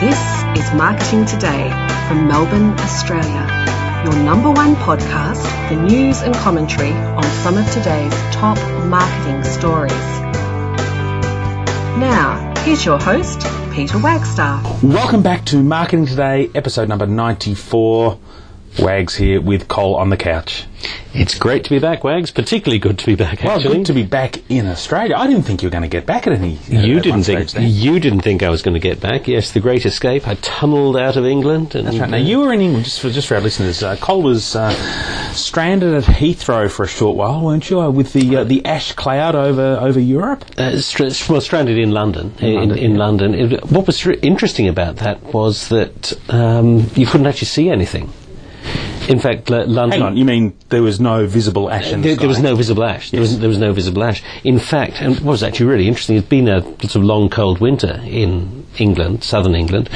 This is Marketing Today from Melbourne, Australia, your number one podcast for news and commentary on some of today's top marketing stories. Now, here's your host, Peter Wagstaff. Welcome back to Marketing Today, episode number 94. Wags here with Cole on the couch. It's great to be back, Wags. Particularly good to be back, Well, actually. good to be back in Australia. I didn't think you were going to get back at any. you at didn't think you didn't think I was going to get back. Yes, the Great Escape. I tunnelled out of England. And, That's right. Now you were in England, just for just for our listeners. Uh, Cole was uh, stranded at Heathrow for a short while, weren't you? Uh, with the uh, the ash cloud over over Europe. uh, str- well, stranded in London. In, London, in yeah. London. It- what was interesting about that was that um, you couldn't actually see anything. In fact, L- London. Hang on, you mean there was no visible ash in the There, there was no visible ash. There, was, there was no visible ash. In fact, and what was actually really interesting, it's been a sort of long, cold winter in England, southern England,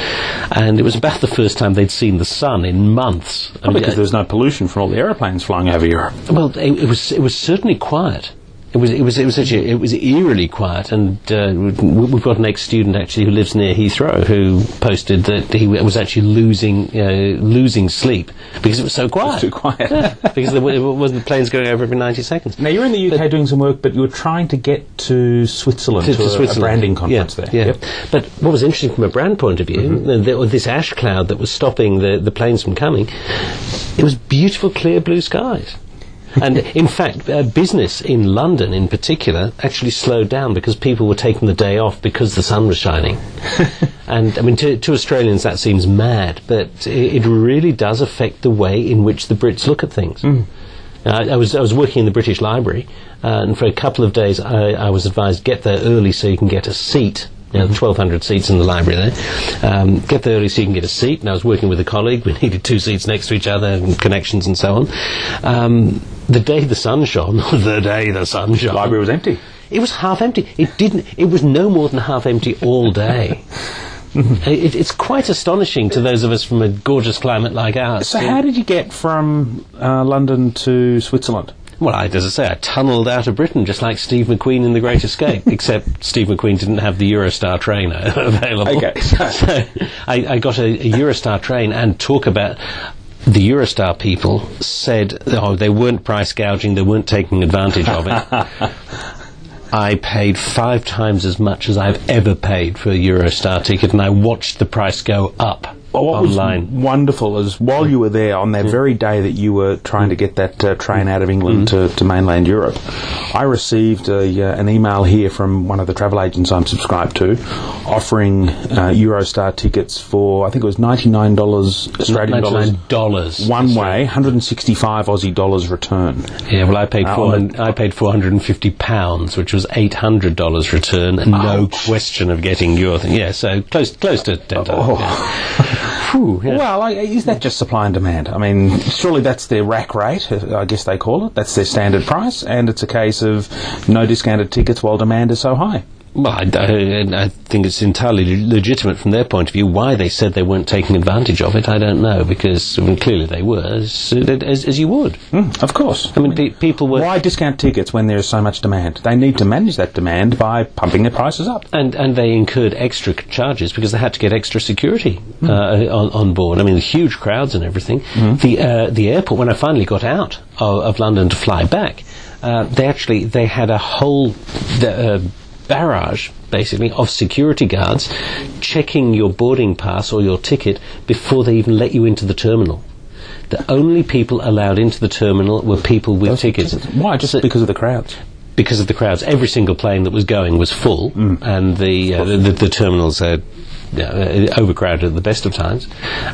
and it was about the first time they'd seen the sun in months. I mean, because uh, there was no pollution from all the aeroplanes flying over Europe. well, it, it was it was certainly quiet. It was it was it was actually it was eerily quiet, and uh, we- we've got an ex-student actually who lives near Heathrow who posted that he was actually losing uh, losing sleep because it was so quiet. too quiet. Yeah, because there wasn't the planes going over every ninety seconds. Now you're in the UK doing some work, but you were trying to get to Switzerland to, to, to a- Switzerland. a branding conference yeah, there. Yeah. Yep. Mm-hmm. But what was interesting from a brand point of view, the, this ash cloud that was stopping the, the planes from coming, it was beautiful, clear blue skies. And in fact, uh, business in London in particular actually slowed down because people were taking the day off because the sun was shining. and I mean, to, to Australians that seems mad, but it, it really does affect the way in which the Brits look at things. Mm. I, I was I was working in the British Library, uh, and for a couple of days I, I was advised get there early so you can get a seat. You know, 1,200 seats in the library there. Um, get there early so you can get a seat. And I was working with a colleague. We needed two seats next to each other and connections and so on. Um, the day the sun shone, the day the sun shone, The Library was empty. it was half empty. It didn't. It was no more than half empty all day. it, it's quite astonishing to those of us from a gorgeous climate like ours. So how did you get from uh, London to Switzerland? Well, I, as I say, I tunnelled out of Britain just like Steve McQueen in The Great Escape, except Steve McQueen didn't have the Eurostar train available. Okay. so I, I got a, a Eurostar train and talk about the Eurostar people said, oh, they weren't price gouging, they weren't taking advantage of it. I paid five times as much as I've ever paid for a Eurostar ticket, and I watched the price go up Well, what online. was wonderful is while you were there on that very day that you were trying to get that uh, train out of England to, to mainland Europe, I received a, uh, an email here from one of the travel agents I'm subscribed to, offering uh, Eurostar tickets for I think it was ninety nine dollars Australian dollars $99 one way, 165 Aussie dollars return. Yeah, well, I paid Uh, four. I paid four hundred and fifty pounds, which was eight hundred dollars return, and no question of getting your thing. Yeah, so close, close to ten Oh. yeah. Phew, yeah. Well, is that just supply and demand? I mean, surely that's their rack rate, uh, I guess they call it. That's their standard price, and it's a case of no discounted tickets while demand is so high. Well, I, I, I think it's entirely legitimate from their point of view. Why they said they weren't taking advantage of it, I don't know, because I mean, clearly they were, as, as, as you would. Mm, of course. I mean, pe- people were. Why discount tickets when there is so much demand? They need to manage that demand by pumping their prices up. And, and they incurred extra charges because they had to get extra security uh, on, on board. I mean, huge crowds and everything. The uh, the airport when I finally got out of, of London to fly back, uh, they actually they had a whole the, uh, barrage basically of security guards checking your boarding pass or your ticket before they even let you into the terminal. The only people allowed into the terminal were people with tickets. Why? Just So- because of the crowds. because of the crowds. Every single plane that was going was full, and the, uh, the, the the terminals are uh, overcrowded at the best of times.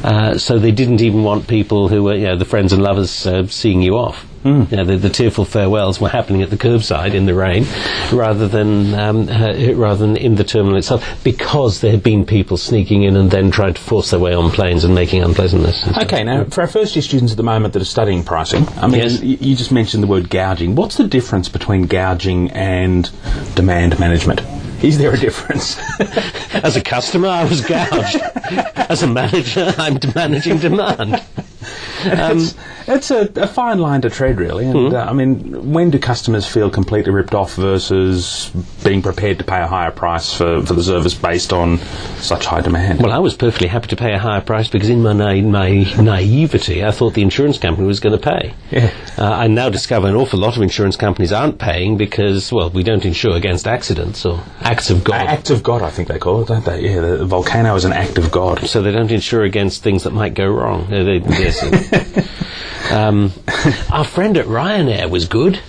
Uh, so they didn't even want people who were, you know, the friends and lovers uh, seeing you off. You know, the, the tearful farewells were happening at the curbside in the rain, rather than um, uh, rather than in the terminal itself, because there had been people sneaking in and then trying to force their way on planes and making unpleasantness. and. Okay, now for our first year students at the moment that are studying pricing, I mean, Yes. y- you just mentioned the word gouging. What's the difference between gouging and demand management? Is there a difference? As a customer, I was gouged. As a manager, I'm managing demand. Um, it's it's a, a fine line to tread, really. And Mm-hmm. uh, I mean, when do customers feel completely ripped off versus being prepared to pay a higher price for, for the service based on such high demand? Well, I was perfectly happy to pay a higher price because in my, na- my naivety, I thought the insurance company was going to pay. Yeah. Uh, I now discover an awful lot of insurance companies aren't paying because, well, we don't insure against accidents or acts of God. act of God, I think they call it, don't they? Yeah, the volcano is an act of God. so they don't insure against things that might go wrong. Uh, they- um, our friend at Ryanair was good.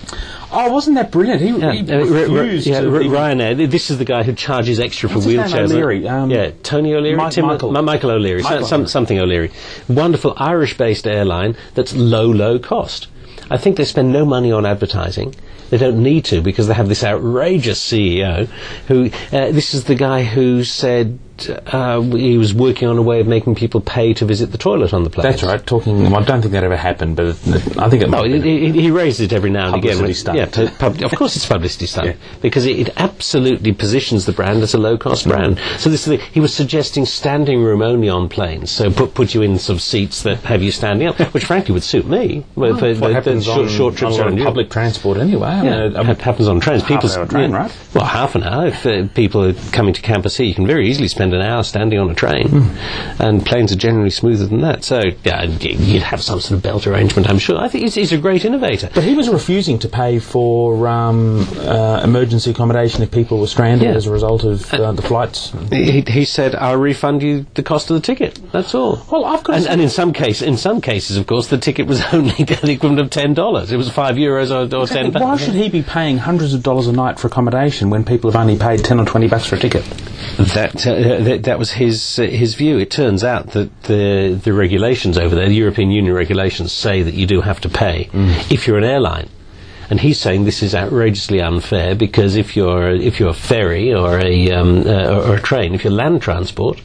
Oh, wasn't that brilliant? He, Yeah, he uh, R- R- yeah, R- Ryanair. This is the guy who charges extra for What's name? wheelchairs. O'Leary, um, yeah, Tony O'Leary, Mi- Tim- Michael. Mi- Michael O'Leary, Michael some, something O'Leary. Wonderful Irish-based airline that's low, low cost. I think they spend no money on advertising. They don't need to because they have this outrageous CEO who. Uh, this is the guy who said uh, he was working on a way of making people pay to visit the toilet on the plane. That's right. Talking, well, I don't think that ever happened, but I think it. No, might he, be. he, he raised it every now and again. Publicity stunt. Yeah, pub- of course it's publicity stunt Yeah. because it, it absolutely positions the brand as a low-cost brand. So this is the, he was suggesting standing room only on planes. So put put you in some seats that have you standing up, which frankly would suit me. Well, for what the- the happens short, on, short trips on a lot around of Europe. public transport anyway? I mean, happens on trains. half an hour train, yeah. right? Well, half an hour. If uh, people are coming to campus here, you can very easily spend an hour standing on a train, Hmm. and planes are generally smoother than that. So yeah, you'd have some sort of belt arrangement, I'm sure. I think he's, he's a great innovator. But he was refusing to pay for um, uh, emergency accommodation if people were stranded Yeah. as a result of uh, the flights. He, he said, "I'll refund you the cost of the ticket." That's all. Well, I've got and, and in some case, in some cases, of course, the ticket was only the equivalent of ten dollars. It was five euros or, or ten. Why should he be paying hundreds of dollars a night for accommodation when people have only paid ten or twenty bucks for a ticket? That, uh, that that was his uh, his view. It turns out that the the regulations over there, the European Union regulations, say that you do have to pay if you're an airline. And he's saying this is outrageously unfair because if you're if you're a ferry or a um, uh, or, or a train, if you're land transport,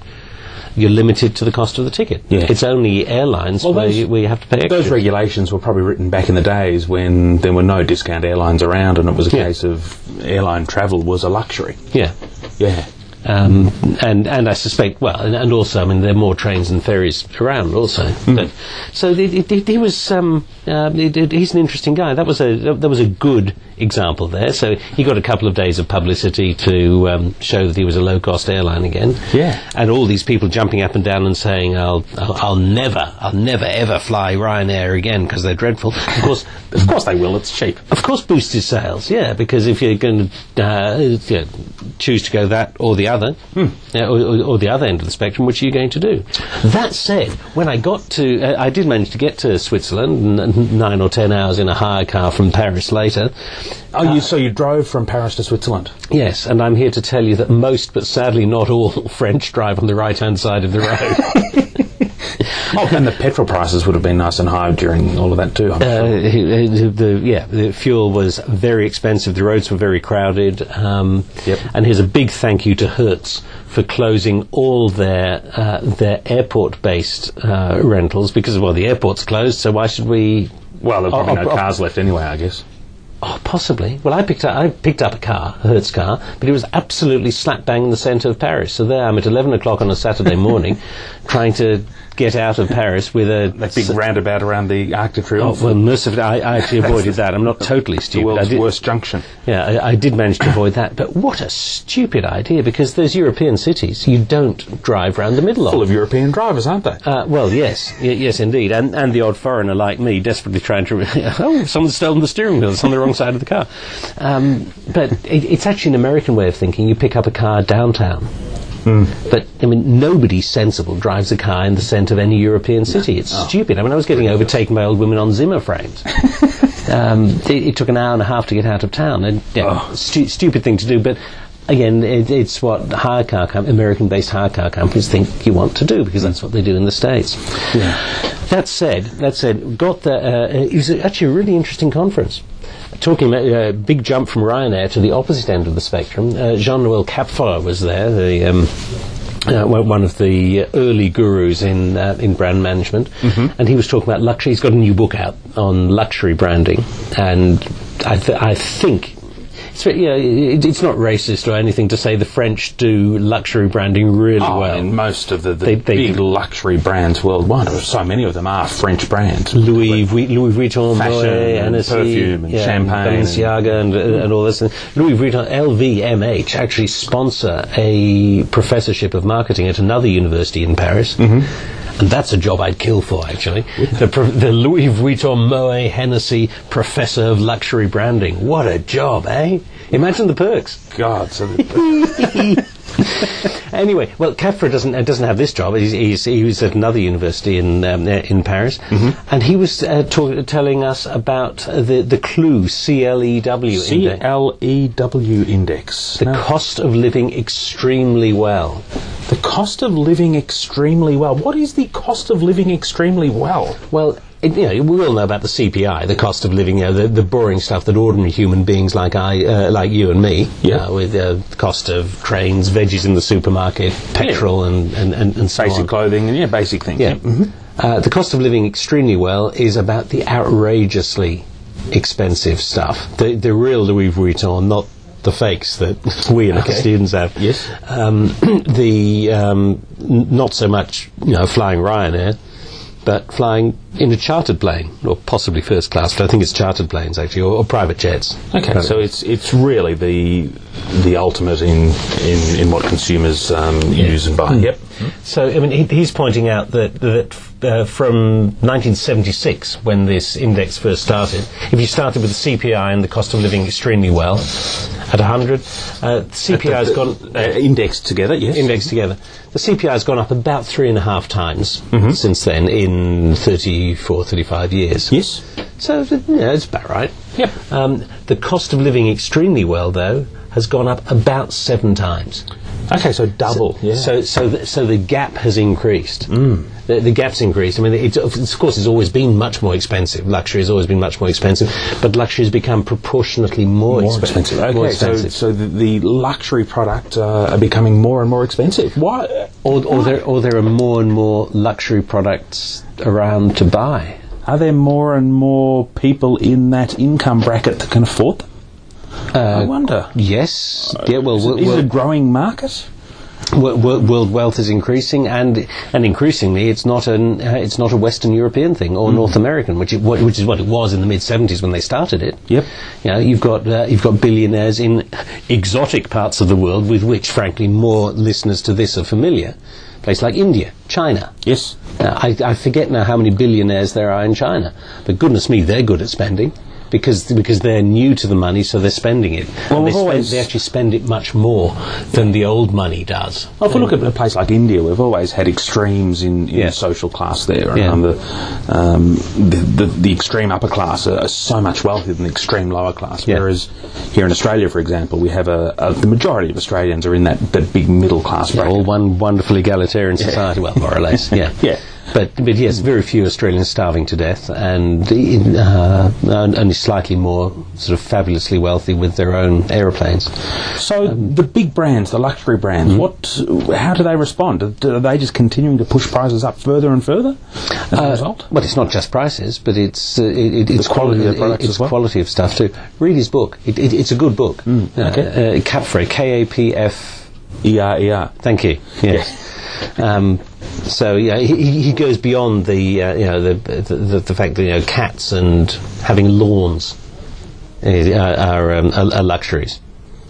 you're limited to the cost of the ticket. Yeah. It's only airlines Well, where, those- you, where you have to pay extra. Those regulations were probably written back in the days when there were no discount airlines around, and it was a Yeah. case of airline travel was a luxury. yeah. Yeah. Um, and and I suspect well, and, and also I mean there are more trains and ferries around also. But, so he was um, uh, it, it, he's an interesting guy. That was a that was a good example there. So he got a couple of days of publicity to um, show that he was a low cost airline again. Yeah. And all these people jumping up and down and saying I'll I'll, I'll never I'll never ever fly Ryanair again because they're dreadful. Of course. Of course they will. It's cheap. Of course, boost his sales, yeah, because if you're going to uh, you know, choose to go that or the other, yeah, or, or, or the other end of the spectrum, which are you going to do? That said, when I got to, uh, I did manage to get to Switzerland, n- n- nine or ten hours in a hire car from Paris later. Oh, you so you drove from Paris to Switzerland? Yes, and I'm here to tell you that most, but sadly not all, French drive on the right hand side of the road. Oh, and the petrol prices would have been nice and high during all of that too. I'm Uh, sure. the, yeah, the fuel was very expensive. The roads were very crowded. Um, Yep. And here's a big thank you to Hertz for closing all their uh, their airport-based uh, rentals because well, the airport's closed. So why should we? Well, there are probably oh, no oh, cars left anyway, I guess. Oh, possibly. Well, I picked up I picked up a car, a Hertz car, but it was absolutely slap bang in the centre of Paris. So there, I'm at 11 o'clock on a Saturday morning, trying to get out of Paris with a That big roundabout around the Arc de Oh, Triomphe, well, mercifully, I, I actually avoided that. I'm not totally stupid. I world's did, worst junction. Yeah, I, I did manage to avoid that. But what a stupid idea, because those European cities you don't drive round the middle of. Full of. of European drivers, aren't they? Uh, well, yes, y- yes, indeed, and and the odd foreigner like me, desperately trying to. oh, someone's stolen the steering wheel. It's on the wrong side of the car. Um, but it, it's actually an American way of thinking. You pick up a car downtown. But I mean, nobody sensible drives a car in the centre of any European city. It's stupid. I mean, I was getting overtaken by old women on Zimmer frames. um, it, it took an hour and a half to get out of town. And, yeah, stu- stupid thing to do, but. Again, it, it's what hire car com- American-based hire car companies think you want to do because that's what they do in the states. That said, that said, got the. Uh, it was actually a really interesting conference. Talking about a uh, big jump from Ryanair to the opposite end of the spectrum, uh, Jean-Noël Kapferer was there, the um, uh, one of the early gurus in uh, in brand management, and he was talking about luxury. He's got a new book out on luxury branding, and I, th- I think It's, you know, it, it's not racist or anything to say the French do luxury branding really Oh, well. and most of the, the They- they big do. luxury brands worldwide, so many of them are French brands. Louis, Vu- Louis Vuitton, Fashion Moet, and Hennessy, perfume and champagne Balenciaga, and, and all this. And Louis Vuitton, LVMH, actually sponsor a professorship of marketing at another university in Paris. Mm-hmm. And that's a job I'd kill for, actually. The, the Louis Vuitton Moet Hennessy Professor of Luxury Branding. What a job, eh? Imagine the perks. God, so the, Anyway, well, Capra doesn't uh, doesn't have this job. He's, he's, he was at another university in um, uh, in Paris, and he was uh, talk, telling us about the the CLEW C L E W C index, L E W index. the cost of living extremely well. the cost of living extremely well. What is the cost of living extremely well? Well. It, you know, we all know about the CPI, the cost of living, you know, the, the boring stuff that ordinary human beings like I, uh, like you and me, Yeah. uh, with uh, the cost of trains, veggies in the supermarket, petrol, and, and, and, and so Basic on. clothing and yeah, basic things. Yeah. Mhm. Uh, the cost of living extremely well is about the outrageously expensive stuff. The, the real Louis Vuitton, not the fakes that we and the Okay. students have. Yes. Um, the um, n- not so much you know flying Ryanair, but flying in a chartered plane or possibly first class. But I think it's chartered planes actually, or, or private jets. Okay, so it's it's really the the ultimate in in, in what consumers um, use and buy. Yep. So, I mean, he, he's pointing out that, that uh, from 1976, when this index first started, if you started with the CPI and the cost of living extremely well, at 100, uh, the CPI has gone uh, indexed together. Yes. indexed together. The CPI has gone up about three and a half times Mm-hmm. since then in 34, 35 years. Yes. So, yeah, it's about right. Yep. Um, the cost of living extremely well, though, has gone up about seven times. Okay, so double. yeah. So, so, the, so the gap has increased. Mm. The, the gap's increased. I mean, it, of course, it's always been much more expensive. Luxury has always been much more expensive, but luxury has become proportionately more, more expen- expensive. Okay, more so expensive. so the, the luxury product uh, are becoming more and more expensive. Why? or, or, there, or there are more and more luxury products around to buy. Are there more and more people in that income bracket that can afford them? I wonder. Yes. yeah. Well, Is, it, is it a growing market? wo- wo- world wealth is increasing, and and increasingly, it's not an uh, it's not a Western European thing or North American, which is what which is what it was in the mid seventies when they started it. Yep. You know, you've got uh, you've got billionaires in exotic parts of the world with which, frankly, more listeners to this are familiar. Place like India, China. Yes. Now, I, I forget now how many billionaires there are in China, but goodness me, they're good at spending because because they're new to the money, so they're spending it. Well, And they, spend, always- they actually spend it much more than the old money does. Well, if we look at a place like India, we've always had extremes in, in Yeah. social class there. Yeah. Um, the, um, the, the, the extreme upper class are, are so much wealthier than the extreme lower class. Yeah. Whereas here in Australia, for example, we have a, a the majority of Australians are in that, that big middle class bracket. all one wonderful egalitarian society, well, more or less, yeah. Yeah. But, but yes, very few Australians starving to death, and uh, only slightly more sort of fabulously wealthy with their own aeroplanes. So the big brands, the luxury brands, Mm-hmm. what? How do they respond? Are they just continuing to push prices up further and further as a result? Well, it's not just prices, but it's uh, it, it, it's quality of the products it's as well? quality of stuff too. Read his book; it, it, it's a good book. okay. uh, uh, Kapferer, K A P F ER, ER. Thank you. Yes. Um, so yeah, he, he he goes beyond the uh, you know the, the the the fact that you know cats and having lawns uh, are, um, are, are luxuries.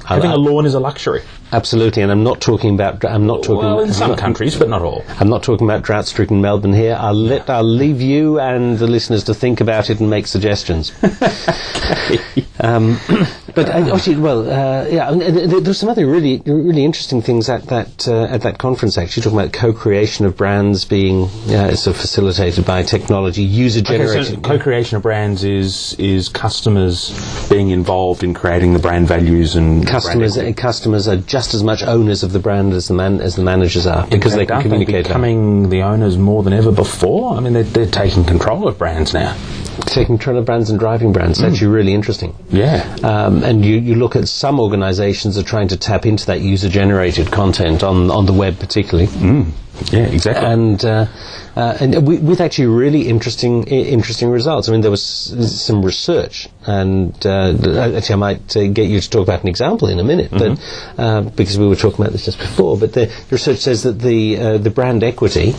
I- Having I- a lawn is a luxury. Absolutely, and I'm not talking about I'm not talking Well, in some not- countries, but not all. I'm not talking about drought-stricken Melbourne here. I'll let I'll leave you and the listeners to think about it and make suggestions. um, but uh, actually, well, uh, yeah, and, and there- there's some other really really interesting things at that uh, at that conference. Actually, talking about co-creation of brands being uh, sort of facilitated by technology, user-generated. so co-creation of brands is is customers being involved in creating the brand values and Customers, brand customers are just as much owners of the brand as the man as the managers are because they can communicate. becoming the owners more than ever before. I mean, they're, they're taking control of brands now. taking control of brands and driving brands. It's actually really interesting. Yeah. Um, and you, you look at some organisations are trying to tap into that user-generated content on on the web, particularly. Yeah, exactly. and uh, uh, and we, with actually really interesting interesting results. I mean, there was some research, and uh, actually, I might uh, get you to talk about an example in a minute, but uh, because we were talking about this just before. But the research says that the uh, the brand equity.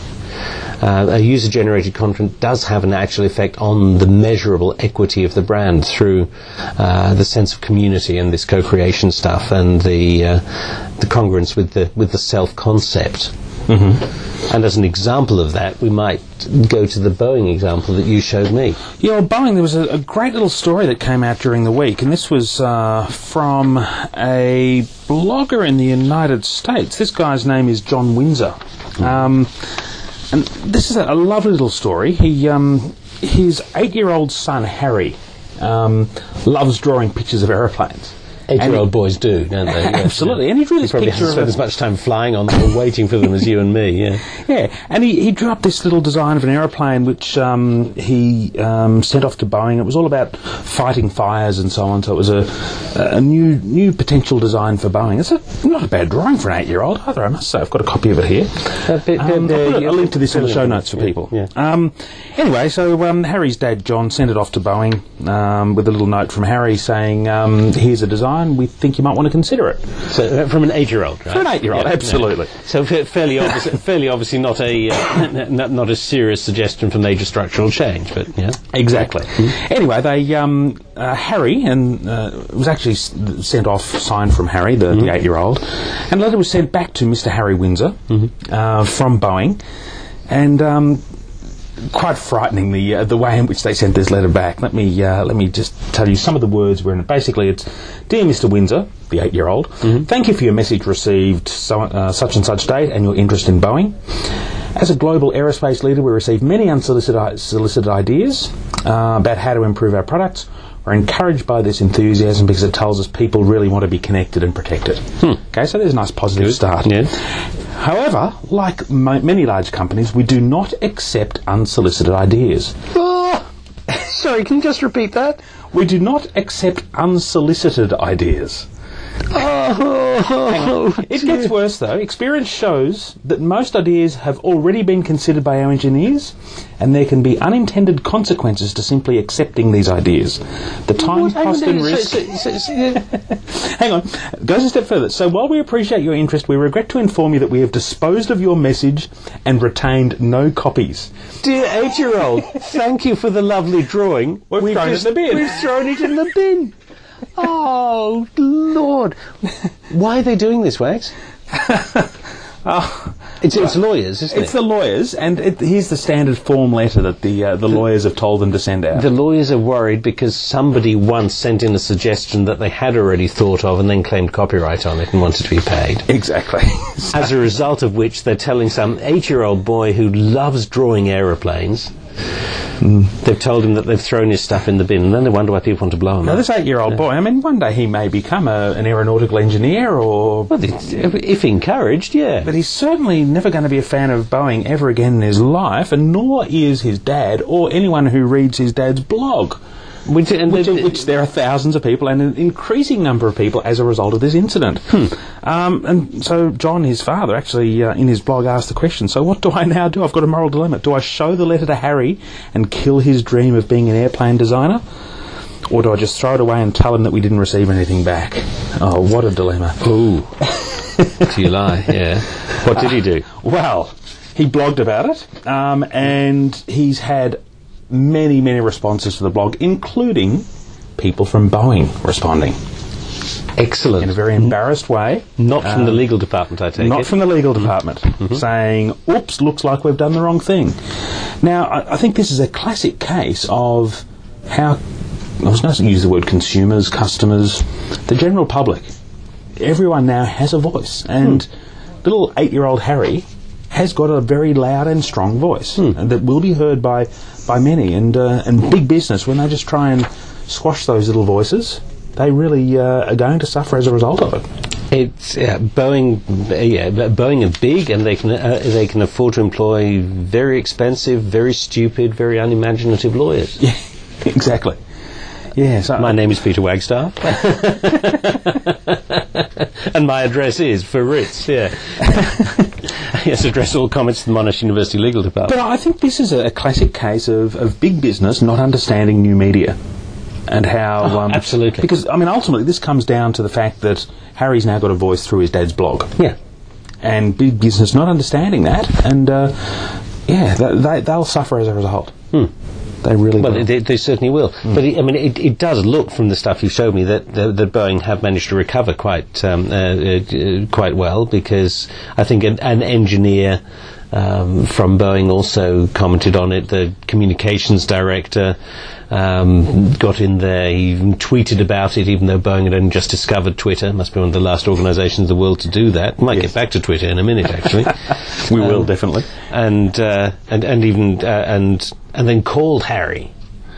Uh, a user-generated content does have an actual effect on the measurable equity of the brand through uh, the sense of community and this co-creation stuff and the uh, the congruence with the with the self-concept. And as an example of that, we might go to the Boeing example that you showed me. Yeah, well, Boeing, there was a, a great little story that came out during the week, and this was uh, from a blogger in the United States. This guy's name is John Winsor. Um, and this is a, a lovely little story. He, um, his eight year old son, Harry, um, loves drawing pictures of aeroplanes. Eight-year-old boys do, don't they? Yes, Absolutely. yeah. And he drew He this probably picture hasn't spent as much time flying on them or waiting for them as you and me. Yeah. Yeah, and he, he drew up this little design of an aeroplane which um, he um, sent off to Boeing. It was all about fighting fires and so on. So it was a, a new new potential design for Boeing. It's a, not a bad drawing for an eight year old either. I must say, I've got a copy of it here. Uh, Um, I'll uh, yeah, link to this in the show notes for yeah, people. yeah. Um, anyway, so um, Harry's dad John sent it off to Boeing um, with a little note from Harry saying, um, "Here's a design. We think you might want to consider it." So uh, from an eight-year-old, right? For an eight-year-old, absolutely. So fa- fairly, obvious, fairly obviously not a uh, not, not a serious suggestion for major structural change, but yeah. Exactly. Anyway, they um, uh, Harry and uh, was actually s- sent off, signed from Harry, the, the eight-year-old, and a letter was sent back to Mr. Harry Winsor uh, from Boeing, and. Um, Quite frightening the uh, the way in which they sent this letter back. Let me uh, let me just tell you some of the words were in it. Basically, it's dear Mr. Winsor, the eight year old. Thank you for your message received so, uh, such and such date and your interest in Boeing. As a global aerospace leader, we receive many unsolicited solicited ideas uh, about how to improve our products. We're encouraged by this enthusiasm because it tells us people really want to be connected and protected. Hmm. Okay, so there's a nice positive start. Yeah. However, like mo- many large companies, we do not accept unsolicited ideas. Ah! Sorry, can you just repeat that? We do not accept unsolicited ideas. Oh, It gets worse though. Experience shows that most ideas have already been considered by our engineers, and there can be unintended consequences to simply accepting these ideas. The time, cost, and risk. Hang on. It Goes a step further. So while we appreciate your interest, we regret to inform you that we have disposed of your message and retained no copies. Dear eight-year-old, thank you for the lovely drawing. We've thrown it in the bin. We've thrown it in the bin. Oh Lord! Why are they doing this, Wags? it's, it's lawyers, isn't Oh. It's it? the lawyers, and it, here's the standard form letter that the uh, the lawyers have told them to send out. The lawyers are worried because somebody once sent in a suggestion that they had already thought of and then claimed copyright on it and wanted to be paid. exactly. As a result of which, they're telling some eight-year-old boy who loves drawing aeroplanes. Mm. They've told him that they've thrown his stuff in the bin, and then they wonder why people want to blow him now, up. this eight-year-old boy. I mean, one day he may become a, an aeronautical engineer, or Well, if encouraged, yeah. but he's certainly never going to be a fan of Boeing ever again in his life, and nor is his dad or anyone who reads his dad's blog. Which, Which, they- which there are thousands of people and an increasing number of people as a result of this incident. Um, and so John, his father, actually uh, in his blog asked the question, so what do I now do? I've got a moral dilemma. Do I show the letter to Harry and kill his dream of being an airplane designer? Or do I just throw it away and tell him that we didn't receive anything back? Oh, what a dilemma. Ooh. Do you lie? Yeah. What did he do? Well, he blogged about it, um, and he's had many, many responses to the blog, including people from Boeing responding Excellent. in a very embarrassed way. Not from the Um, legal department, I take Not it. Not from the legal department, mm-hmm. Mm-hmm. saying, oops, looks like we've done the wrong thing. Now, I, I think this is a classic case of how, I was going to use the word consumers, customers, the general public. Everyone now has a voice, and hmm. little eight year old Harry has got a very loud and strong voice and that will be heard by, by many. And, uh, and big business, when they just try and squash those little voices, they really uh, are going to suffer as a result of it. It's yeah, Boeing. uh, Yeah, Boeing are big, and they can uh, they can afford to employ very expensive, very stupid, very unimaginative lawyers. Yeah, exactly. Yeah, so My name is Peter Wagstaff, and my address is for Ritz. Yeah, yes, address all comments to the Monash University Legal Department. But I think this is a, a classic case of, of big business not understanding new media. And how. um, Oh, absolutely. Because, I mean, ultimately, this comes down to the fact that Harry's now got a voice through his dad's blog. yeah. And big business not understanding that. And, uh, yeah, they, they, they'll suffer as a result. They really Well, will. they, they certainly will. But it, I mean, it, it does look from the stuff you showed me that that, that Boeing have managed to recover quite um, uh, uh, quite well because I think an, an engineer. Um, from Boeing also commented on it. The communications director um, got in there. He even tweeted about it, even though Boeing had only just discovered Twitter. Must be one of the last organisations in the world to do that. Might get back to Twitter in a minute, actually. we will, Um, definitely. and uh, and and even uh, and and then called Harry.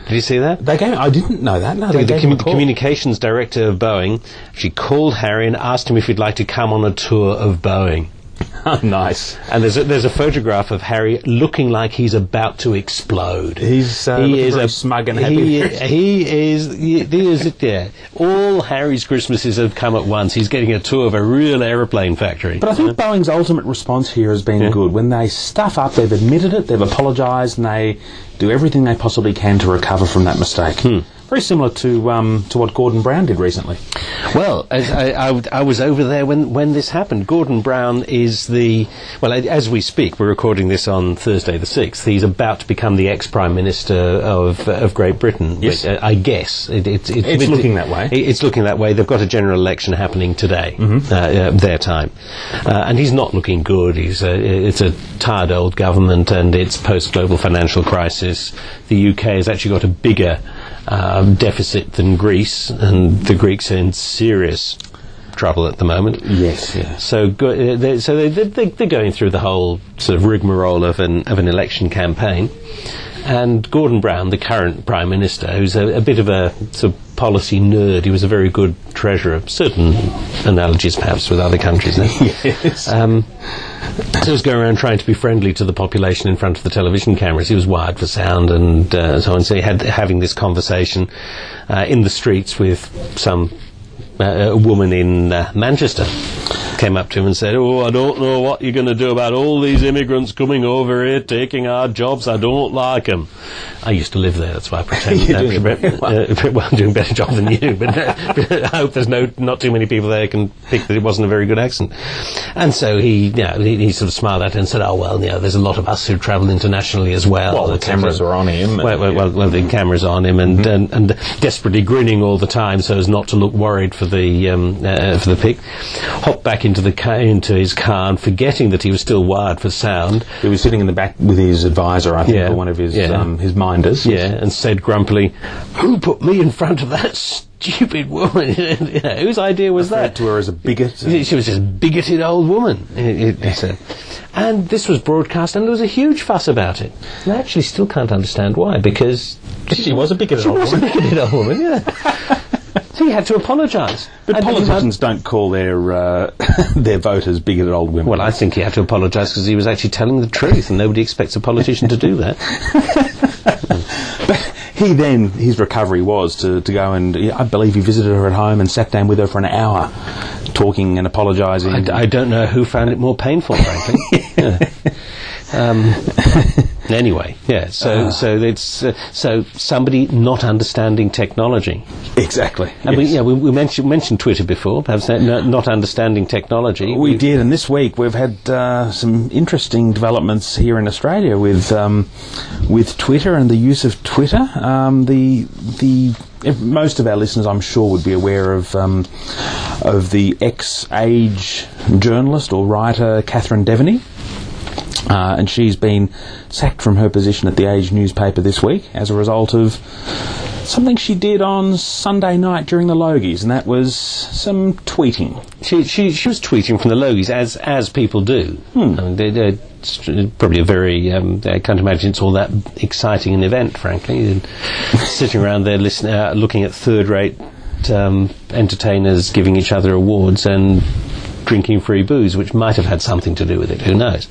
Did you see that? They gave, I didn't know that. No, The, the gave commu- him a call. communications director of Boeing, she called Harry and asked him if he'd like to come on a tour of Boeing. nice. And there's a, there's a photograph of Harry looking like he's about to explode. He's uh, looking very smug and happy. He, he is. He, he is. Yeah. All Harry's Christmases have come at once. He's getting a tour of a real aeroplane factory. But I think Boeing's ultimate response here has been Yeah. good. When they stuff up, they've admitted it, they've apologised, and they do everything they possibly can to recover from that mistake. Hmm. Very similar to um, to what Gordon Brown did recently. Well, as I, I, I was over there when, when this happened. Gordon Brown is the well, as we speak, we're recording this on Thursday the sixth. He's about to become the ex Prime Minister of of Great Britain. Yes. But, uh, I guess it, it's it's It's looking that way. it- It's looking that way. They've got a general election happening today, Mm-hmm. uh, uh, their time, uh, and he's not looking good. He's a, it's a tired old government, and it's post global financial crisis. The UK has actually got a bigger um, deficit than Greece, and the Greeks are in serious trouble at the moment. Yes, yes. So, go, uh, they, so they, they, they're going through the whole sort of rigmarole of an of an election campaign, and Gordon Brown, the current prime minister, who's a, a bit of a sort of policy nerd, he was a very good treasurer. Certain analogies, perhaps, with other countries. There. Yes. Um, so he was going around trying to be friendly to the population in front of the television cameras. He was wired for sound and uh, so on. So he had having this conversation uh, in the streets with some uh, a woman in uh, Manchester. Came up to him and said, "Oh, I don't know what you're going to do about all these immigrants coming over here taking our jobs. I don't like them." I used to live there, that's why I pretend. You're doing very well. uh, well, I'm doing a better job than you, but uh, I hope there's no not too many people there can pick that it wasn't a very good accent. And so he, you know, he, he sort of smiled at it and said, "Oh well, you know, there's a lot of us who travel internationally as well." Well, the cameras were on him and- Well, well, well, well, the cameras on him, and, and and desperately grinning all the time so as not to look worried for the um, uh, for the pic. Hopped back into the car, into his car, and forgetting that he was still wired for sound. He was sitting in the back with his advisor, I think, Yeah. or one of his Yeah. um, his minders. Yeah, and said grumpily, "Who put me in front of that stupid woman? Know, whose idea was Referred that?" to her as a bigot. She was this bigoted old woman. It, it, he said. And this was broadcast, and there was a huge fuss about it. And I actually still can't understand why, because She was a bigoted she old was woman. a bigoted old woman. Yeah. so he had to apologise. But And he had- politicians don't call their uh, their voters bigoted old women. Well, I think he had to apologise because he was actually telling the truth, and nobody expects a politician to do that. But he then his recovery was to, to go and I believe he visited her at home and sat down with her for an hour, talking and apologising. I, I don't know who found it more painful, frankly. Yeah. Um, anyway, yeah. So, so it's uh, so somebody not understanding technology. exactly. And we, yeah, we, we mentioned mentioned Twitter before. Perhaps no, not understanding technology. We did, and this week we've had uh, some interesting developments here in Australia with um, with Twitter and the use of Twitter. Um, the the if most of our listeners, I'm sure, would be aware of um, of the ex-age journalist or writer Catherine Deveny. Uh, and she's been sacked from her position at the Age newspaper this week as a result of something she did on Sunday night during the Logies, and that was some tweeting. She, she, she was tweeting from the Logies, as as people do. Hmm. I mean, they, they're probably a very. Um, I can't imagine it's all that exciting an event, frankly. And sitting around there, listening, uh, looking at third-rate um, entertainers giving each other awards and drinking free booze, which might have had something to do with it. Who knows?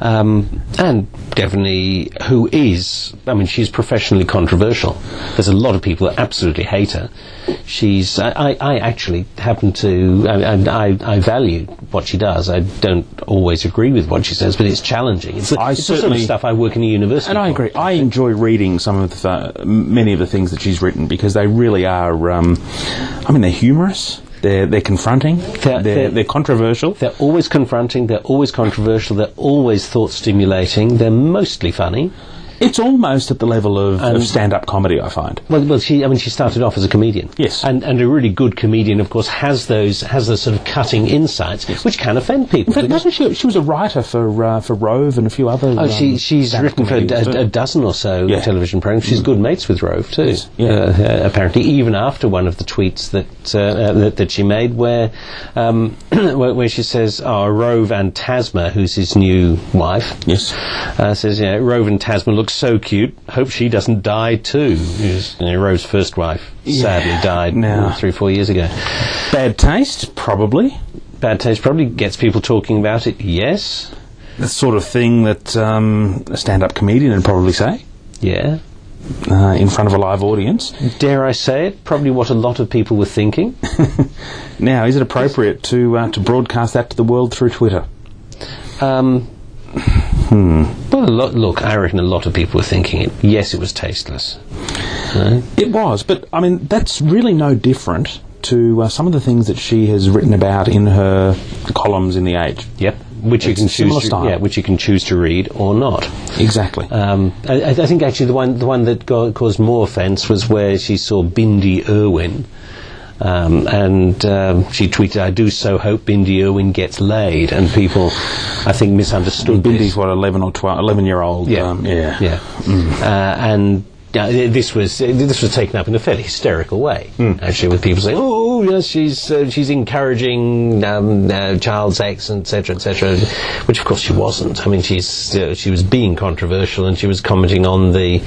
Um, and Deveny, who is, I mean, she's professionally controversial. There's a lot of people that absolutely hate her. She's, I, I, I actually happen to, I, I, I value what she does. I don't always agree with what she says, but it's challenging. It's, I it's the sort of stuff I work in a university. And I agree. I enjoy reading some of the many of the things that she's written because they really are. Um, I mean, they're humorous. They're they're confronting. They're they're- they're, controversial. They're always confronting, they're always controversial, they're always thought stimulating, they're mostly funny. It's almost at the level of, of stand-up comedy. I find. Well, well, she, I mean, she started off as a comedian. Yes. And, and a really good comedian, of course, has those, has those sort of cutting insights, which can offend people. But because- wasn't she? She was a writer for uh, for Rove and a few other. Oh, she, um, she's written for a, a, dozen or so Yeah. television programs. She's good mates with Rove too. Yeah. Uh, uh, apparently, even after one of the tweets that uh, uh, that, that she made, where, um, where where she says, "Oh, Rove and Tasma, who's his new wife, Yes. uh, says, yeah, Rove and Tasma look so cute. Hope she doesn't die too." Because, you know, Rove's first wife sadly died Now- three, four years ago. Bad taste, probably. Bad taste probably gets people talking about it. Yes, The sort of thing that um, a stand-up comedian would probably say yeah. uh, in front of a live audience. Dare I say it? Probably what a lot of people were thinking. Now, is it appropriate to uh, to broadcast that to the world through Twitter? Um, Well, a lot, look, I reckon a lot of people were thinking it. Yes, it was tasteless. No? It was, but I mean that's really no different to uh, some of the things that she has written about in her columns in the Age. Yep. Which you can choose, to, yeah, which you can choose to read or not. Exactly. Um, I, I think actually the one the one that go, caused more offence was where she saw Bindi Irwin, um, and um, she tweeted, "I do so hope Bindi Irwin gets laid," and people, I think, misunderstood this. Bindi's what eleven or 12, 11 year old. Yeah, um, yeah, yeah. Uh, and yeah, this was uh, this was taken up in a fairly hysterical way, actually, with people saying, "Oh, yes, she's uh, she's encouraging um, uh, child sex, etc., etc." Which, of course, she wasn't. I mean, she's uh, she was being controversial, and she was commenting on the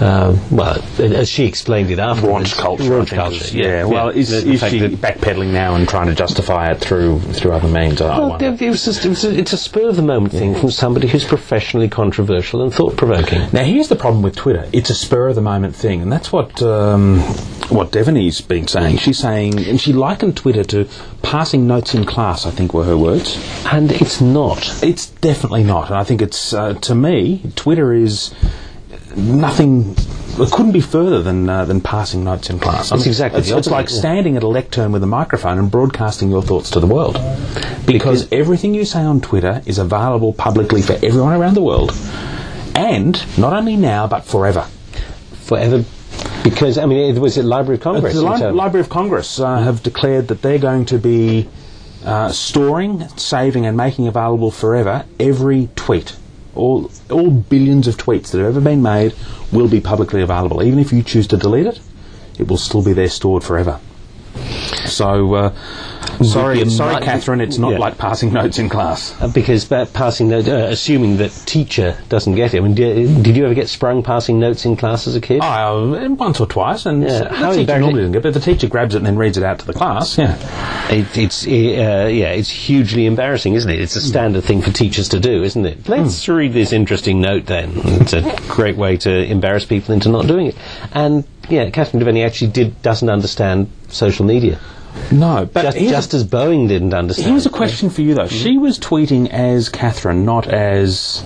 uh, well, as she explained it afterwards, Raunch culture. Raunch culture. is- yeah. Well, is, The- the is she backpedaling now and trying to justify it through through other means? Well, it was just, it was a, it's a spur of the moment thing from somebody who's professionally controversial and thought provoking. Now, here's the problem with Twitter. It's a spur of the moment thing, and that's what um, what Deveny's been saying. She's saying, and she likened Twitter to passing notes in class. I think were her words. And it's not. It's definitely not, and I think it's uh, to me, Twitter is nothing. It couldn't be further than uh, than passing notes in class. I It's exactly it's, it's like standing at a lectern with a microphone and broadcasting your thoughts to the world. Because everything you say on Twitter is available publicly for everyone around the world, and not only now but forever. forever because I mean it was at Library of Congress. The Li- Library of Congress uh, have declared that they're going to be uh, storing, saving, and making available forever every tweet. All, all billions of tweets that have ever been made will be publicly available. Even if you choose to delete it, it will still be there stored forever. So, uh, sorry, sorry, Catherine, it's not yeah. like passing notes in class. uh, because that passing note, uh, assuming that teacher doesn't get it. I mean, did, did you ever get sprung passing notes in class as a kid? Oh, uh, once or twice, and Yeah, how teacher embarrassing. normally doesn't get but the teacher grabs it and then reads it out to the class. Yeah. It, it's uh, yeah, it's hugely embarrassing, isn't it? It's a standard thing for teachers to do, isn't it? Let's read this interesting note. Then it's a great way to embarrass people into not doing it. And yeah, Catherine Deveny actually did doesn't understand social media, No, but just, just as Boeing didn't understand. Here's a question for you though. She was tweeting as Catherine, not as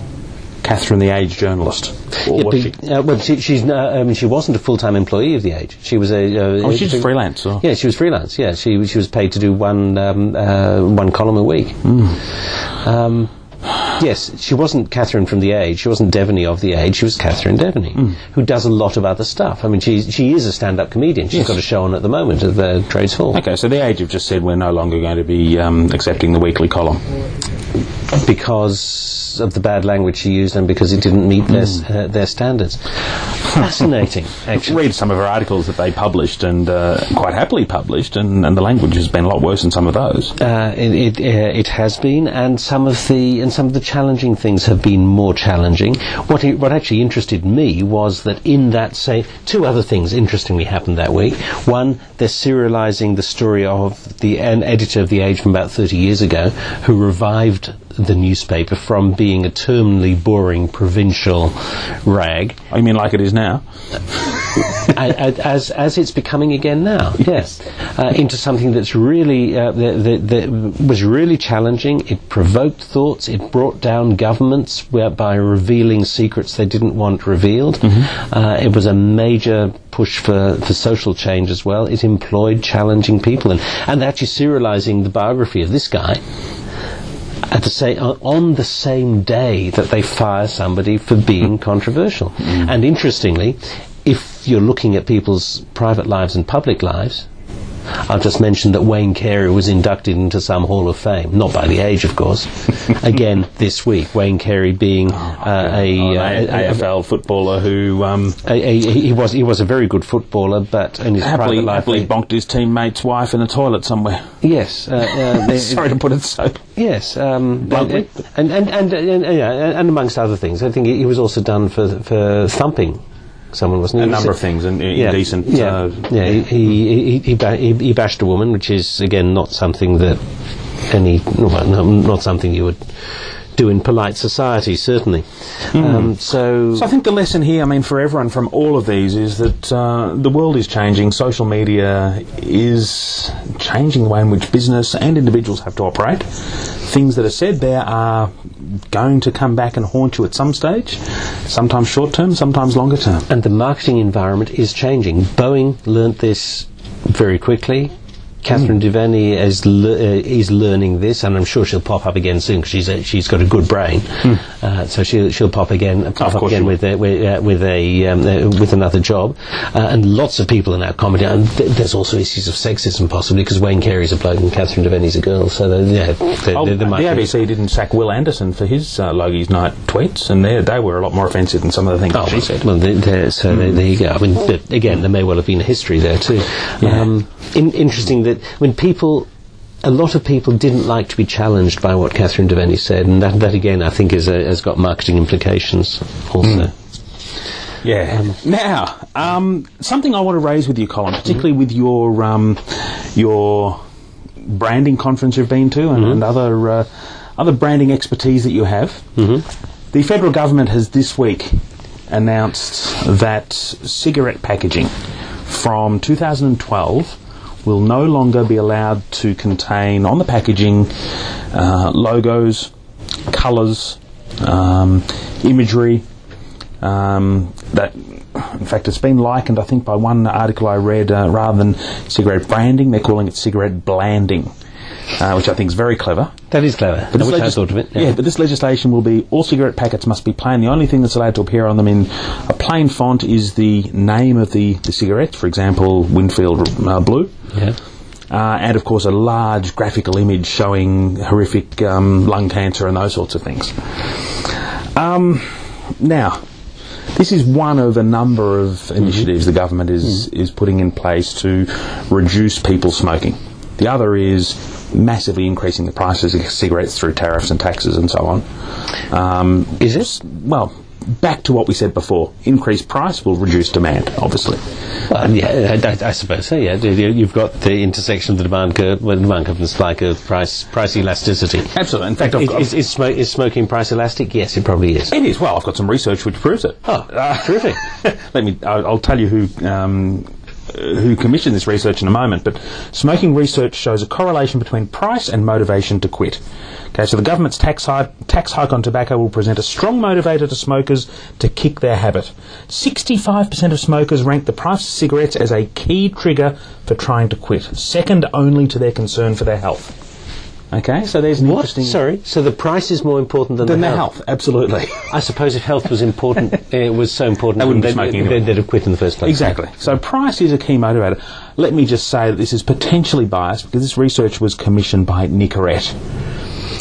Catherine, the Age journalist. Or Yeah, was she? uh, well, she, she's no, I mean, she wasn't a full-time employee of the Age. She was a. Uh, Oh, she's a- freelance. Or? Yeah, she was freelance. Yeah, she she was paid to do one um, uh, one column a week. Um, yes, she wasn't Catherine from the Age. She wasn't Deveny of the Age. She was Catherine Deveny, who does a lot of other stuff. I mean, she she is a stand-up comedian. She's Yes. got a show on at the moment at the Trades Hall Okay, so the Age have just said we're no longer going to be um, accepting the weekly column. Because of the bad language she used and because it didn't meet their s- uh, their standards. fascinating, actually. Read some of her articles that they published and uh, quite happily published, and, and the language has been a lot worse in some of those. Uh, it it, uh, it has been, and some of the and some of the challenging things have been more challenging. What it, what actually interested me was that in that say two other things interestingly happened that week. One, they're serializing the story of the an editor of the Age from about thirty years ago who revived the newspaper from being a terminally boring provincial rag I mean, like it is now. as, as it's becoming again now. Yes, uh, into something that's really uh, that, that, that was really challenging. It provoked thoughts. It brought down governments by revealing secrets they didn't want revealed. Uh, it was a major push for, for social change as well. It employed challenging people and and actually serializing the biography of this guy at the same uh, on the same day that they fire somebody for being controversial. Mm. And interestingly, if you're looking at people's private lives and public lives, I'll just mention that Wayne Carey was inducted into some Hall of Fame, not by the age, of course. Again, this week, Wayne Carey being uh, a, Oh, uh, an a- a- AFL footballer who um, a- he was he was a very good footballer, but in his happily, private life, happily bonked his teammate's wife in a toilet somewhere. yes, uh, uh, Sorry to put it so. Yes, um, Bluntly. and and and, and, and, and amongst other things, I think he he was also done for for thumping someone, wasn't he? A number of things, and Yeah, indecent. Yeah, Uh, yeah. He he, he, he, he he bashed a woman, which is again not something that any well, no, not something you would do in polite society, certainly. Um, so, So I think the lesson here, I mean, for everyone from all of these, is that uh, the world is changing. Social media is changing the way in which business and individuals have to operate. Things that are said there are going to come back and haunt you at some stage, sometimes short term, sometimes longer term. and the marketing environment is changing. Boeing learnt this very quickly. Catherine Deveny is le- uh, is learning this, and I'm sure she'll pop up again soon because she's a, she's got a good brain. Uh, so she'll she'll pop again pop up again with a, with, uh, with a um, uh, with another job, uh, and lots of people are now commenting. And th- there's also issues of sexism possibly because Wayne Carey's a bloke and Catherine Deveny's a girl. So there- yeah, there, Oh, there the be- ABC didn't sack Wil Anderson for his uh, Logies Night tweets, and they they were a lot more offensive than some of the things Oh, she said. Well, there, so there, there you go. I mean, again, there may well have been a history there too. Um, in, interesting that when people, a lot of people didn't like to be challenged by what Catherine Deveny said, and that, that again, I think, is a, has got marketing implications also. Yeah. now, um, something I want to raise with you, Colin, particularly with your um, your branding conference you've been to and, and other uh, other branding expertise that you have. The federal government has this week announced that cigarette packaging from 2012 will no longer be allowed to contain on the packaging uh, logos, colours, um, imagery, um, that, in fact, it's been likened, I think, by one article I read, uh, rather than cigarette branding, they're calling it cigarette blanding, uh, which I think is very clever. That is clever. I this legis- thought of it. Yeah. but this legislation will be all cigarette packets must be plain. The only thing that's allowed to appear on them in a plain font is the name of the, the cigarette, for example, Winfield uh, Blue. Yeah. Uh, and of course, a large graphical image showing horrific um, lung cancer and those sorts of things. Um, now, this is one of a number of initiatives the government is, is putting in place to reduce people smoking. The other is massively increasing the prices of cigarettes through tariffs and taxes and so on. Um, Is it? s- Well, back to what we said before. Increased price will reduce demand, obviously. Well, yeah, I, I- suppose so. Yeah, You- you've got the intersection of the demand curve, well, the demand curve is like a price price elasticity. Absolutely. In fact, I've Is, is, is, smo- is smoking price elastic? Yes, it probably is. It is. Well, I've got some research which proves it. Oh, terrific. Let me. I'll, I'll tell you who. Um, uh, Uh, who commissioned this research in a moment, but smoking research shows a correlation between price and motivation to quit. Okay, so the government's tax hike, tax hike on tobacco will present a strong motivator to smokers to kick their habit. 65% of smokers rank the price of cigarettes as a key trigger for trying to quit, second only to their concern for their health. Okay, so there's an What? interesting. Sorry. So the price is more important than, Than the their health, absolutely. I suppose if health was important, it eh, was so important, They wouldn't be they'd, smoking They'd, they'd, have quit in the first place. Exactly. So price is a key motivator. Let me just say that this is potentially biased because this research was commissioned by Nicorette.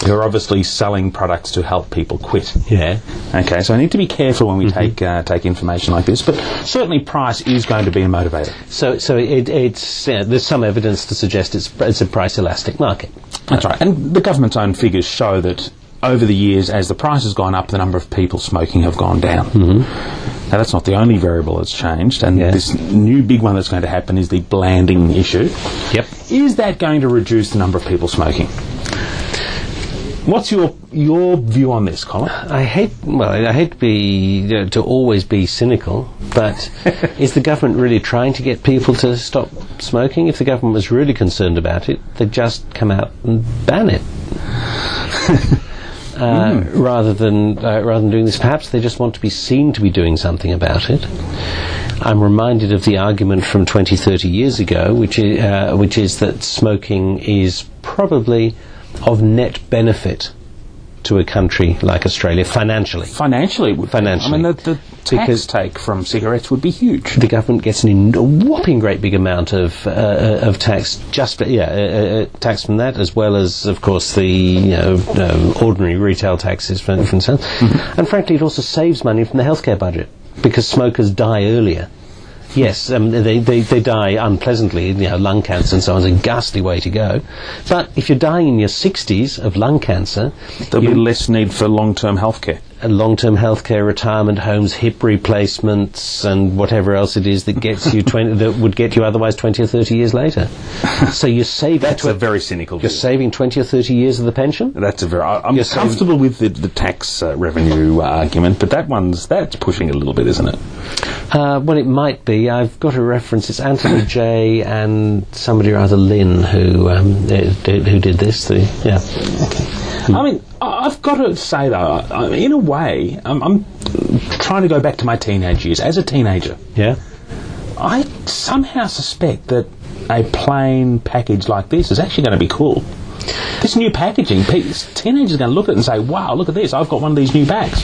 Who are obviously selling products to help people quit. Yeah. Okay, so I need to be careful when we take uh, take information like this, but certainly price is going to be a motivator. So, so it, it's there's some evidence to suggest it's it's a price elastic market. That's right, and the government's own figures show that over the years, as the price has gone up, the number of people smoking have gone down. Mm-hmm. Now, that's not the only variable that's changed, and Yeah. this new big one that's going to happen is the blanding issue. Yep. Is that going to reduce the number of people smoking? What's your your view on this, Colin? I hate well, I hate to be you know, to always be cynical, but is the government really trying to get people to stop smoking? If the government was really concerned about it, they'd just come out and ban it. Uh, Rather than uh, rather than doing this, perhaps they just want to be seen to be doing something about it. I'm reminded of the argument from 20, 30 years ago, which is, uh, which is that smoking is probably of net benefit to a country like Australia financially. Financially, would be. Financially. I mean, the, the tax Because- take from cigarettes would be huge. The government gets an a whopping great big amount of uh, uh, of tax just for, yeah uh, uh, uh, tax from that as well as of course the you know ordinary retail taxes from, from sales and frankly it also saves money from the healthcare budget because smokers die earlier. Yes, um, they, they, they die unpleasantly, you know, lung cancer and so on is a ghastly way to go. But if you're dying in your 60s of lung cancer, There'll you- be less need for long-term healthcare. Long-term healthcare, retirement homes, hip replacements, and whatever else it is that gets you 20, that would get you otherwise 20 or 30 years later. so you're saving That's a very cynical view. you're saving 20 or 30 years of the pension. That's a very. I- I'm You're saying- comfortable with the, the tax uh, revenue uh, argument, but that one's that's pushing it a little bit, isn't it? Uh, well, it might be. I've got a reference. It's Anthony J. and somebody or other Lynn who um, did, who did this. The, yeah. I mean, I- I've got to say though, in a way, I'm, I'm trying to go back to my teenage years. As a teenager, Yeah. I somehow suspect that a plain package like this is actually going to be cool. This new packaging, teenagers are going to look at it and say, "Wow, look at this! I've got one of these new bags."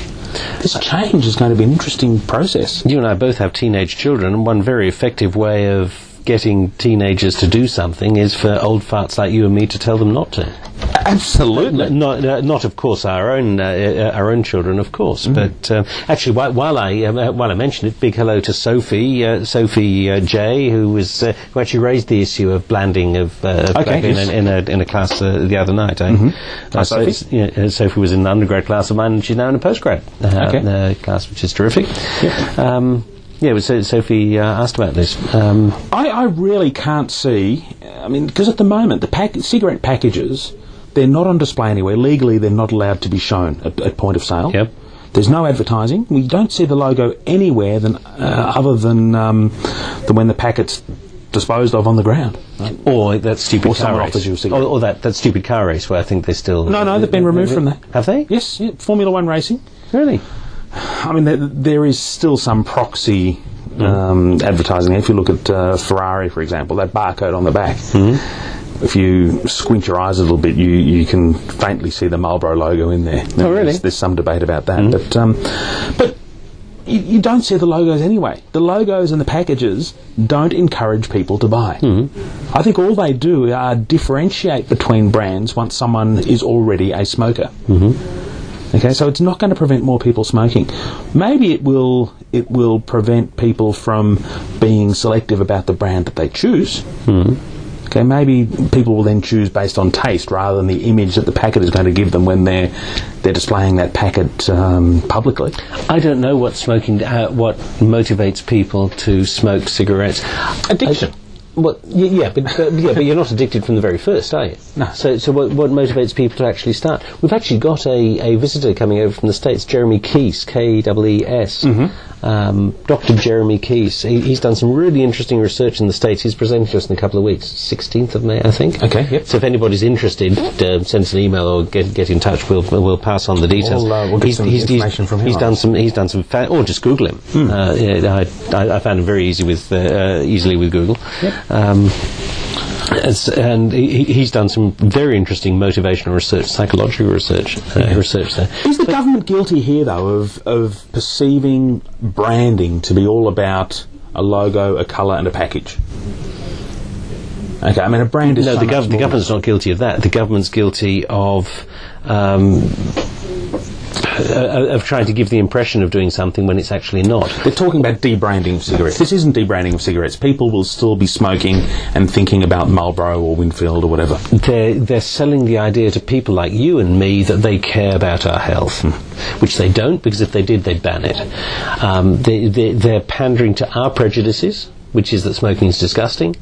This change is going to be an interesting process. You and I both have teenage children, and one very effective way of getting teenagers to do something is for old farts like you and me to tell them not to. Absolutely. Not, uh, not of course our own uh, uh, our own children, of course. But uh, actually, while, while I um, uh, while I mentioned it, big hello to Sophie uh, Sophie uh, J, who was uh, who actually raised the issue of blanding of uh, of Okay, tobacco in, a, in a in a class uh, the other night. so Sophie. it's- yeah, Sophie was in an undergrad class of mine, and she's now in a postgrad uh, Okay. uh, class, which is terrific. Um, yeah, so Sophie uh, asked about this. Um, I, I really can't see. I mean, because at the moment the pack, cigarette packages, they're not on display anywhere. Legally, they're not allowed to be shown at, at point of sale. Yep. There's no advertising. We don't see the logo anywhere than uh, other than um, than when the packet's disposed of on the ground. or that stupid Or car race. offers you a. Or, or that, that stupid car race where I think they're still... No, no, they've been removed from that. Have they? Yes, yeah, Formula One racing. Really? I mean, there, there is still some proxy um, advertising. If you look at uh, Ferrari, for example, that barcode on the back, if you squint your eyes a little bit, you, you can faintly see the Marlboro logo in there. Oh, really? There's, there's some debate about that, mm-hmm. but um, but you, you don't see the logos anyway. The logos and the packages don't encourage people to buy. Mm-hmm. I think all they do are differentiate between brands once someone is already a smoker. Mm-hmm. Okay, so it's not going to prevent more people smoking. Maybe it will. It will prevent people from being selective about the brand that they choose. Okay, maybe people will then choose based on taste rather than the image that the packet is going to give them when they're they're displaying that packet um, publicly. I don't know what smoking, uh, what motivates people to smoke cigarettes. Addiction. Well, yeah, but, but yeah, but you're not addicted from the very first, are you? No. So, so what, what motivates people to actually start? We've actually got a, a visitor coming over from the states, Jeremy Keese, K E E S. Um, Dr. Jeremy Keese. He, he's done some really interesting research in the states. He's presenting to us in a couple of weeks, 16th of May, I think. Okay, yep. So if anybody's interested, uh, send us an email or get get in touch. We'll we'll pass on the details. We'll, uh, we'll get some information from him He's done some. He's done some. Fa- or just Google him. Uh, yeah, I, I, I found him very easy with uh, uh, easily with Google. Um, and he, he- he's done some very interesting motivational research, psychological research, uh, research there. Is the government guilty here, though, of, of perceiving branding to be all about a logo, a colour, and a package? Okay, I mean a brand is No, so the, gov- the government's not guilty of that. The government's guilty of um, uh, of trying to give the impression of doing something when it's actually not. They're talking about debranding of cigarettes. This isn't debranding of cigarettes. People will still be smoking and thinking about Marlboro or Winfield or whatever. They're, they're selling the idea to people like you and me that they care about our health, which they don't, because if they did, they'd ban it. Um, they, they, they're pandering to our prejudices. Which is that smoking is disgusting,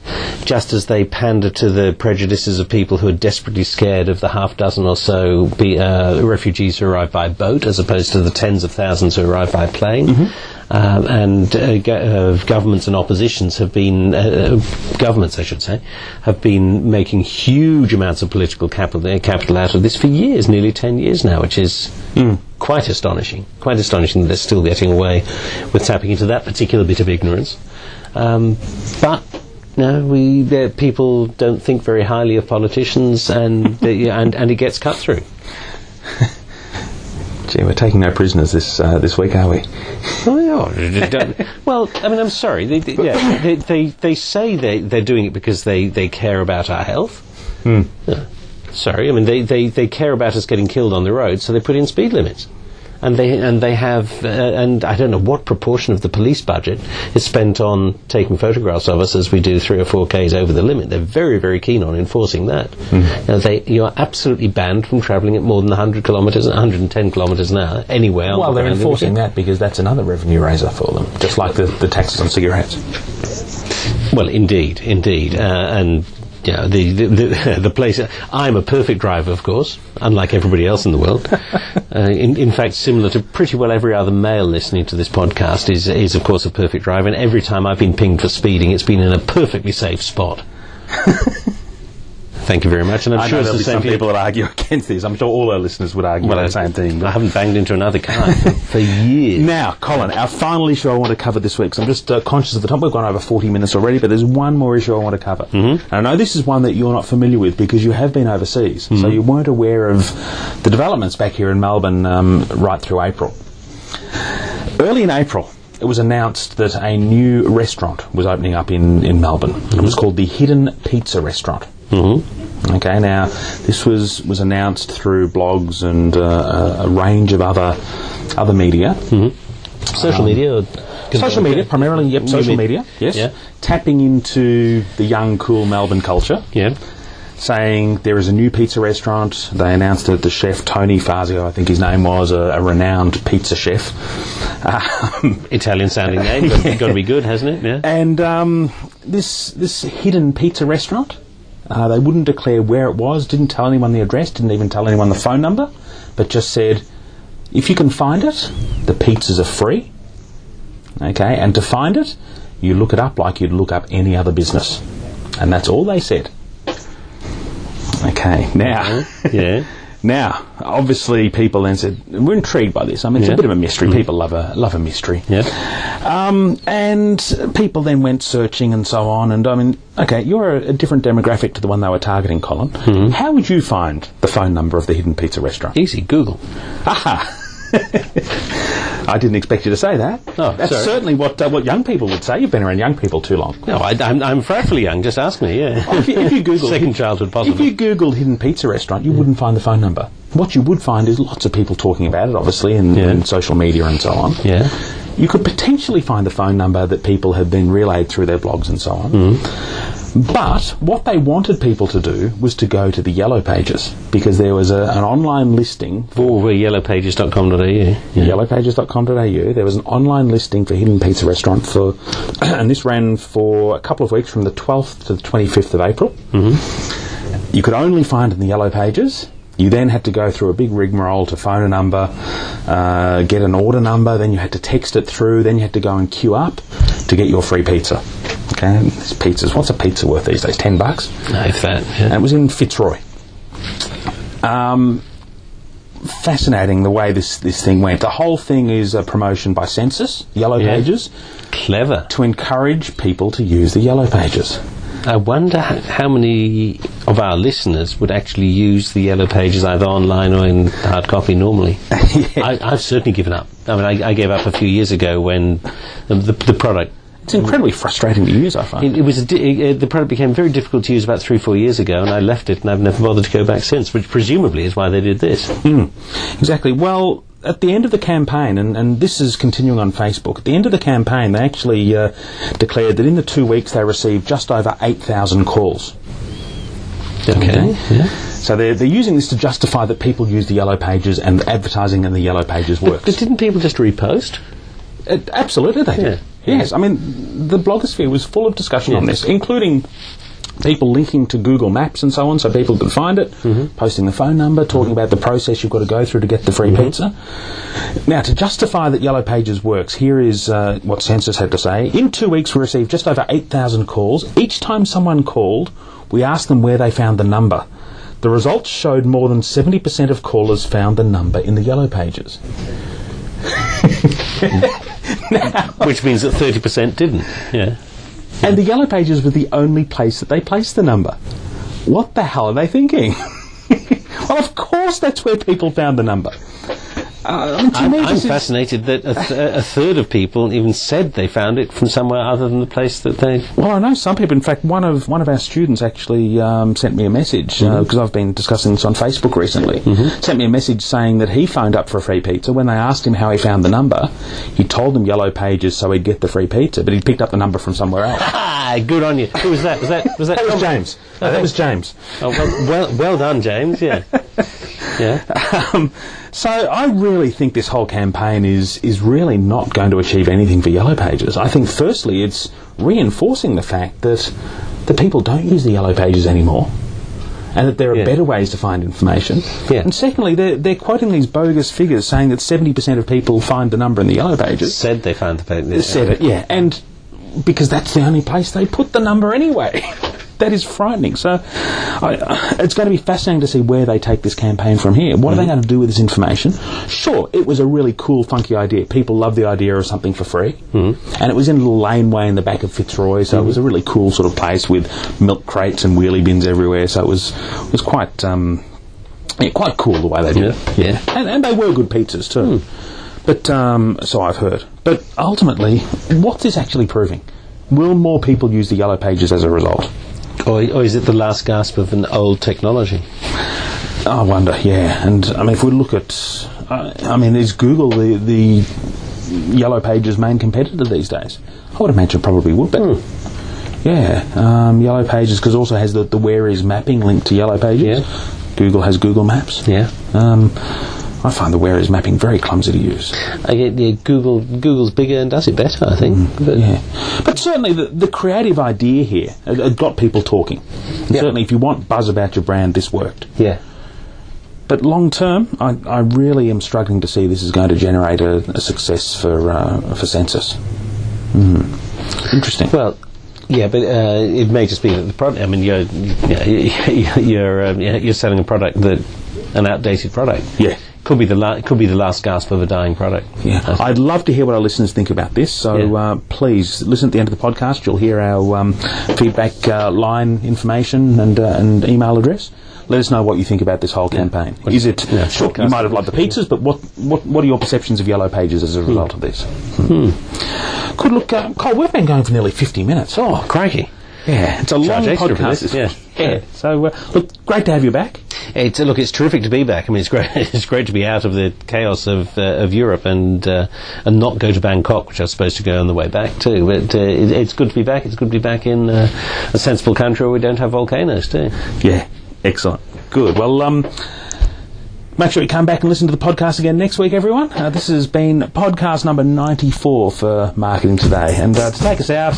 just as they pander to the prejudices of people who are desperately scared of the half dozen or so be, uh, refugees who arrive by boat, as opposed to the tens of thousands who arrive by plane. Um, and uh, go- uh, governments and oppositions have been, uh, governments I should say, have been making huge amounts of political capital, uh, capital out of this for years, nearly 10 years now, which is quite astonishing. Quite astonishing that they're still getting away with tapping into that particular bit of ignorance. Um, but no, we people don't think very highly of politicians, and they, and and it gets cut through. Gee, we're taking no prisoners this uh, this week, are we? Oh, yeah. Well, I mean, I'm sorry. They, they, yeah, they, they, they say they, they're doing it because they, they care about our health. Yeah. Sorry, I mean, they, they, they care about us getting killed on the road, so they put in speed limits. And they, and they have, uh, and I don't know what proportion of the police budget is spent on taking photographs of us as we do three or four Ks over the limit. They're very, very keen on enforcing that. Now, they, you are absolutely banned from travelling at more than 100 kilometres, 110 kilometres an hour anywhere. Well, the they're enforcing that because that's another revenue raiser for them, just like the, the taxes on cigarettes. Well, indeed, indeed, uh, and you know, the, the the the place. I'm a perfect driver, of course, unlike everybody else in the world. uh, in, in fact, similar to pretty well every other male listening to this podcast is is of course a perfect driver. And every time I've been pinged for speeding, it's been in a perfectly safe spot. Thank you very much, and I'm I sure it's there'll the be same some for people that argue against this. I'm sure all our listeners would argue Well, the same thing. I haven't banged into another car for, for years. Now, Colin, our final issue I want to cover this week. So I'm just uh, conscious of the time. We've gone over 40 minutes already, but there's one more issue I want to cover. Mm-hmm. And I know this is one that you're not familiar with because you have been overseas, so you weren't aware of the developments back here in Melbourne um, right through April. Early in April, it was announced that a new restaurant was opening up in, in Melbourne. It was called the Hidden Pizza Restaurant. Mm-hmm. Okay, now this was, was announced through blogs and uh, a, range of other other media. Social media, or Social media, primarily, yep, social med- media, yes. Yeah. Tapping into the young, cool Melbourne culture, yeah. saying there is a new pizza restaurant. They announced that the chef, Tony Fazio, I think his name was, a, a renowned pizza chef. Um, Italian sounding name, but got to be good, hasn't it? Yeah. and um, this, this hidden pizza restaurant, uh, they wouldn't declare where it was, didn't tell anyone the address, didn't even tell anyone the phone number, but just said, if you can find it, the pizzas are free. Okay, and to find it, you look it up like you'd look up any other business. And that's all they said. Okay, now, Yeah. now, obviously, people then said we're intrigued by this. I mean, it's Yeah. a bit of a mystery. People love a love a mystery. Yeah. Um, and people then went searching and so on. And I mean, okay, you're a, a different demographic to the one they were targeting, Colin. Mm-hmm. How would you find the phone number of the hidden pizza restaurant? Easy. Google. Aha! I didn't expect you to say that. That's sorry. certainly what uh, what young people would say. You've been around young people too long. No, I, I'm, I'm frightfully young. Just ask me. Yeah. If you, if you Google second childhood, If you Googled hidden pizza restaurant, you wouldn't find the phone number. What you would find is lots of people talking about it, obviously, in, Yeah. in social media and so on. Yeah. You could potentially find the phone number that people have been relayed through their blogs and so on. Mm-hmm. But what they wanted people to do was to go to the yellow pages because there was a, an online listing for we're yellowpages.com.au. Yeah. yellowpages.com.au. There was an online listing for Hidden Pizza Restaurant for, and this ran for a couple of weeks from the 12th to the 25th of April. Mm-hmm. You could only find in the Yellow Pages. You then had to go through a big rigmarole to phone a number, uh, get an order number, then you had to text it through, then you had to go and queue up to get your free pizza. Okay, this pizza's what's a pizza worth these days? Ten bucks. No, if that. And it was in Fitzroy. Um, fascinating the way this, this thing went. The whole thing is a promotion by Sensis, Yellow Yeah. Pages, Clever. to encourage people to use the Yellow Pages. I wonder how many of our listeners would actually use the yellow pages either online or in hard copy normally. I, I've certainly given up. I mean, I, I gave up a few years ago when the, the, the product It's incredibly frustrating to use, I find. It, it was di- it, the product became very difficult to use about three, four years ago, and I left it, and I've never bothered to go back since. Which presumably is why they did this. Exactly. Well, at the end of the campaign, and, and this is continuing on Facebook, at the end of the campaign, they actually uh, declared that in the two weeks they received just over 8,000 calls. Okay. Yeah. So they're, they're using this to justify that people use the Yellow Pages and advertising in the Yellow Pages works. But didn't people just repost? It, absolutely, they did. Yes, I mean, the blogosphere was full of discussion on this, including people linking to Google Maps and so on, so people could find it, posting the phone number, talking about the process you've got to go through to get the free pizza. Now, to justify that Yellow Pages works, here is uh, what Sensis had to say. In two weeks, we received just over 8,000 calls. Each time someone called, we asked them where they found the number. The results showed more than 70% of callers found the number in the Yellow Pages. Which means that 30% didn't. Yeah. And the Yellow Pages were the only place that they placed the number. What the hell are they thinking? well, of course that's where people found the number. Uh, I'm, I'm fascinated that a, th- a third of people even said they found it from somewhere other than the place that they. Well, I know some people. In fact, one of one of our students actually um, sent me a message because I've been discussing this on Facebook recently. Sent me a message saying that he phoned up for a free pizza. When they asked him how he found the number, he told them Yellow Pages so he'd get the free pizza, but he picked up the number from somewhere else. Ah, good on you. Who was that? Was that was that? that was James. No, that was James. Oh, well, well, well done, James. Yeah. Yeah. Um, so I really think this whole campaign is is really not going to achieve anything for Yellow Pages. I think firstly it's reinforcing the fact that the people don't use the Yellow Pages anymore. And that there are Yeah. better ways to find information. Yeah. And secondly, they're, they're quoting these bogus figures saying that 70% of people find the number in the Yellow Pages. Said they found the. Said it, yeah. And because that's the only place they put the number anyway. that is frightening. So I, uh, it's going to be fascinating to see where they take this campaign from here. What are they mm-hmm. going to do with this information? Sure, it was a really cool, funky idea. People love the idea of something for free. Mm-hmm. And it was in a little laneway in the back of Fitzroy, so it mm-hmm. was a really cool sort of place with milk crates and wheelie bins everywhere. So it was, it was quite. Um, yeah, quite cool the way they did it. Yeah. And, and they were good pizzas too. Hmm. But, um, so I've heard. But ultimately, what's this actually proving? Will more people use the Yellow Pages as a result? Or, or is it the last gasp of an old technology? I wonder, yeah. And I mean, if we look at, uh, I mean, is Google the, the Yellow Pages' main competitor these days? I would imagine probably would be. Yeah, um, Yellow Pages because also has the, the Whereis mapping linked to Yellow Pages. Yeah. Google has Google Maps. Yeah. Um, I find the Whereis mapping very clumsy to use. I get, yeah, Google Google's bigger and does it better, I think. But Yeah, but certainly the, the creative idea here it, got people talking. Yeah. Certainly, if you want buzz about your brand, this worked. yeah. But long term, I, I really am struggling to see this is going to generate a, a success for uh, for Sensis. Mm. Interesting. Well, yeah, but uh, it may just be that the product. I mean, you're you're you're, um, you're selling a product that an outdated product. Yeah. Could be the la- could be the last gasp of a dying product. Yeah, I'd love to hear what our listeners think about this. So Yeah. uh, please listen at the end of the podcast. You'll hear our um, feedback uh, line information and uh, and email address. Let us know what you think about this whole campaign. Is it Yeah, sure, you might have loved the pizzas, but what, what what are your perceptions of Yellow Pages as a result of this? Hmm. Good look, uh, Cole. We've been going for nearly fifty minutes. Oh, crikey! Yeah, it's a long Charge for podcast. yeah. yeah. So uh, look, great to have you back. It's look, it's terrific to be back. I mean, it's great. It's great to be out of the chaos of uh, of Europe and uh, and not go to Bangkok, which I was supposed to go on the way back too. But uh, it, it's good to be back. It's good to be back in uh, a sensible country where we don't have volcanoes too. Yeah, excellent. Good. Well, um, make sure you come back and listen to the podcast again next week, everyone. Uh, this has been podcast number 94 for Marketing Today. And uh, to take us out,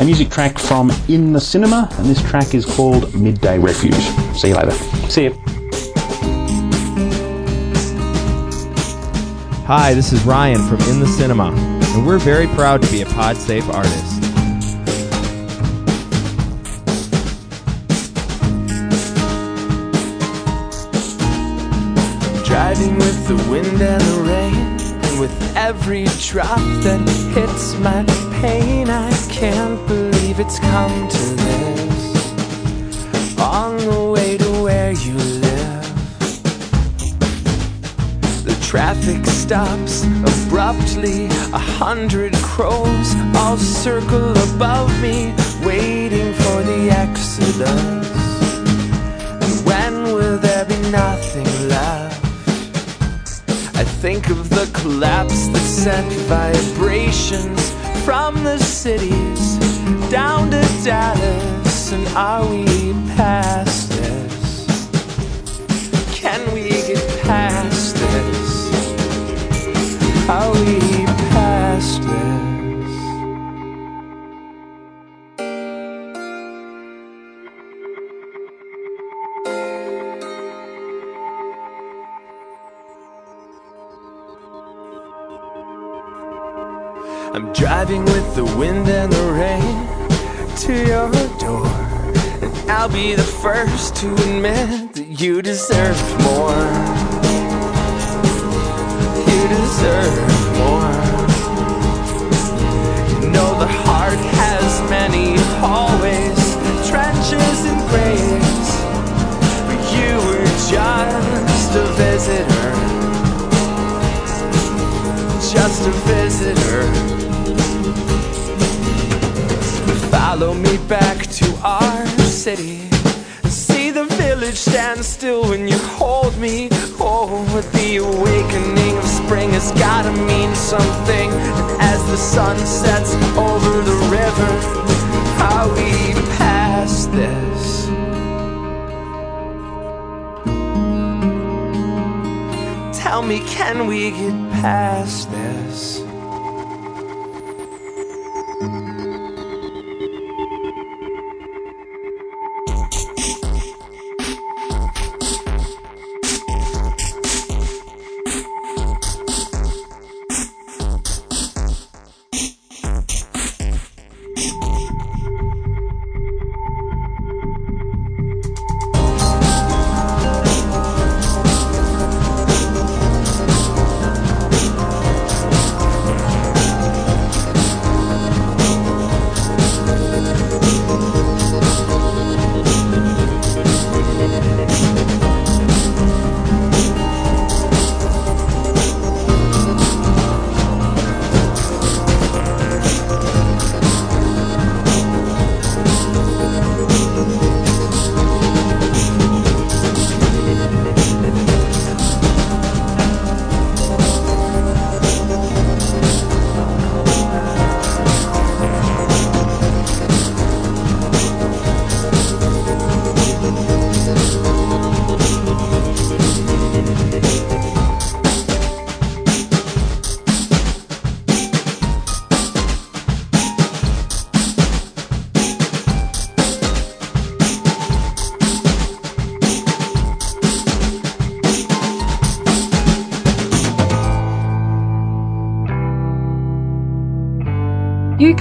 a music track from In the Cinema, and this track is called Midday Refuge. See you later. See you. Hi, this is Ryan from In the Cinema, and we're very proud to be a PodSafe artist. Driving with the wind and the with every drop that hits my pain, I can't believe it's come to this. On the way to where you live, the traffic stops abruptly. A hundred crows all circle above me, waiting for the exodus. And when will there be nothing left? Think of the collapse that sent vibrations from the cities down to Dallas. And are we past this? Can we get past this? Are we driving with the wind and the rain to your door. And I'll be the first to admit that you deserve more. You deserve more. You know the heart has many hallways, trenches, and graves. But you were just a visitor. Just a visitor. Follow me back to our city. See the village stand still when you hold me. Oh, but the awakening of spring has gotta mean something. And as the sun sets over the river, are we past this? Tell me, can we get past this?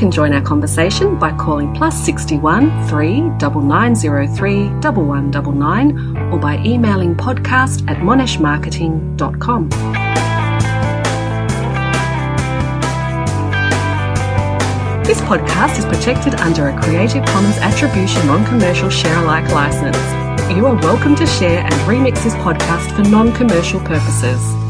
Can join our conversation by calling plus 61 3 9903 1199 or by emailing podcast at monashmarketing.com. This podcast is protected under a Creative Commons Attribution Non Commercial Share Alike license. You are welcome to share and remix this podcast for non commercial purposes.